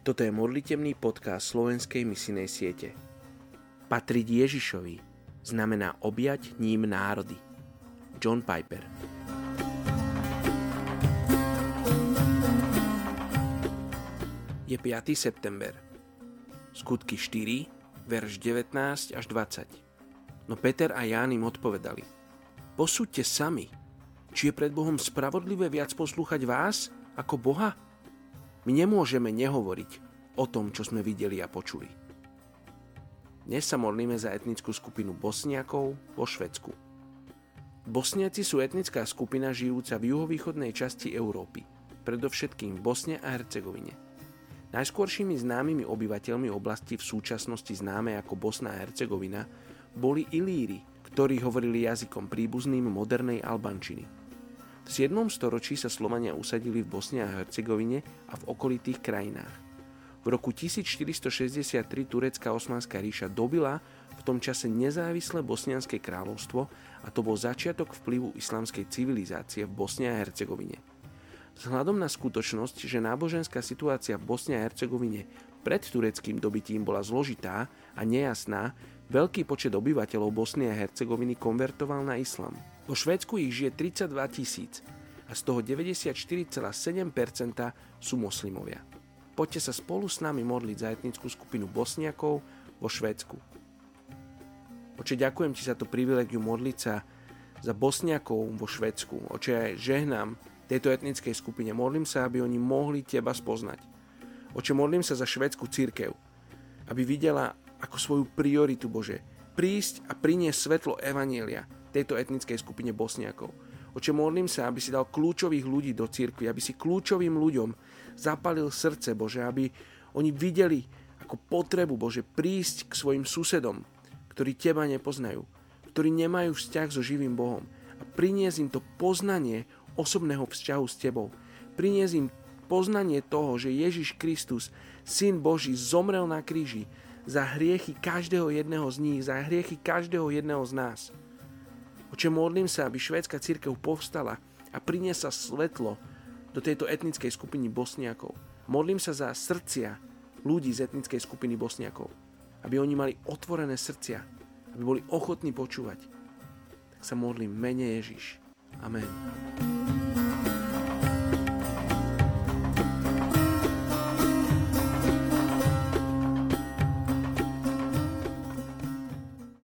Toto je modlitebný podcast slovenskej misinej siete. Patriť Ježišovi znamená objať ním národy. John Piper Je 5. september. Skutky 4, verš 19 až 20. No Peter a Ján im odpovedali. Posúďte sami, či je pred Bohom spravodlivé viac poslúchať vás ako Boha? My nemôžeme nehovoriť o tom, čo sme videli a počuli. Dnes sa modlíme za etnickú skupinu Bosniakov vo Švedsku. Bosniaci sú etnická skupina žijúca v juhovýchodnej časti Európy, predovšetkým v Bosne a Hercegovine. Najskôršími známymi obyvateľmi oblasti v súčasnosti známe ako Bosna a Hercegovina boli Ilíri, ktorí hovorili jazykom príbuzným modernej albančiny. V 7. storočí sa Slovania usadili v Bosne a Hercegovine a v okolitých krajinách. V roku 1463 turecká osmanská ríša dobila v tom čase nezávislé bosnianské kráľovstvo a to bol začiatok vplyvu islamskej civilizácie v Bosne a Hercegovine. Vzhľadom na skutočnosť, že náboženská situácia v Bosne a Hercegovine pred tureckým dobytím bola zložitá a nejasná, veľký počet obyvateľov Bosny a Hercegoviny konvertoval na islam. Vo Švédsku ich žije 32 tisíc a z toho 94,7% sú moslimovia. Poďte sa spolu s nami modliť za etnickú skupinu Bosniakov vo Švédsku. Oče, ďakujem ti za to privilegium modliť sa za Bosniakov vo Švédsku. Oče, žehnám tejto etnickej skupine. Modlím sa, aby oni mohli teba spoznať. Oče, modlím sa za švedskú církev, aby videla ako svoju prioritu, Bože, prísť a priniesť svetlo Evanielia, tejto etnickej skupine Bosniakov. Oče, modlím sa, aby si dal kľúčových ľudí do cirkvi, aby si kľúčovým ľuďom zapalil srdce, Bože, aby oni videli ako potrebu, Bože, prísť k svojim susedom, ktorí Teba nepoznajú, ktorí nemajú vzťah so živým Bohom a priniesť im to poznanie osobného vzťahu s Tebou. Priniesť im poznanie toho, že Ježiš Kristus, Syn Boží, zomrel na kríži za hriechy každého jedného z nich, za hriechy každého jedného z nás. Oče, modlím sa, aby švédska církev povstala a priniesla svetlo do tejto etnickej skupiny Bosniakov. Modlím sa za srdcia ľudí z etnickej skupiny Bosniakov, aby oni mali otvorené srdcia, aby boli ochotní počúvať. Tak sa modlím mene Ježiš. Amen.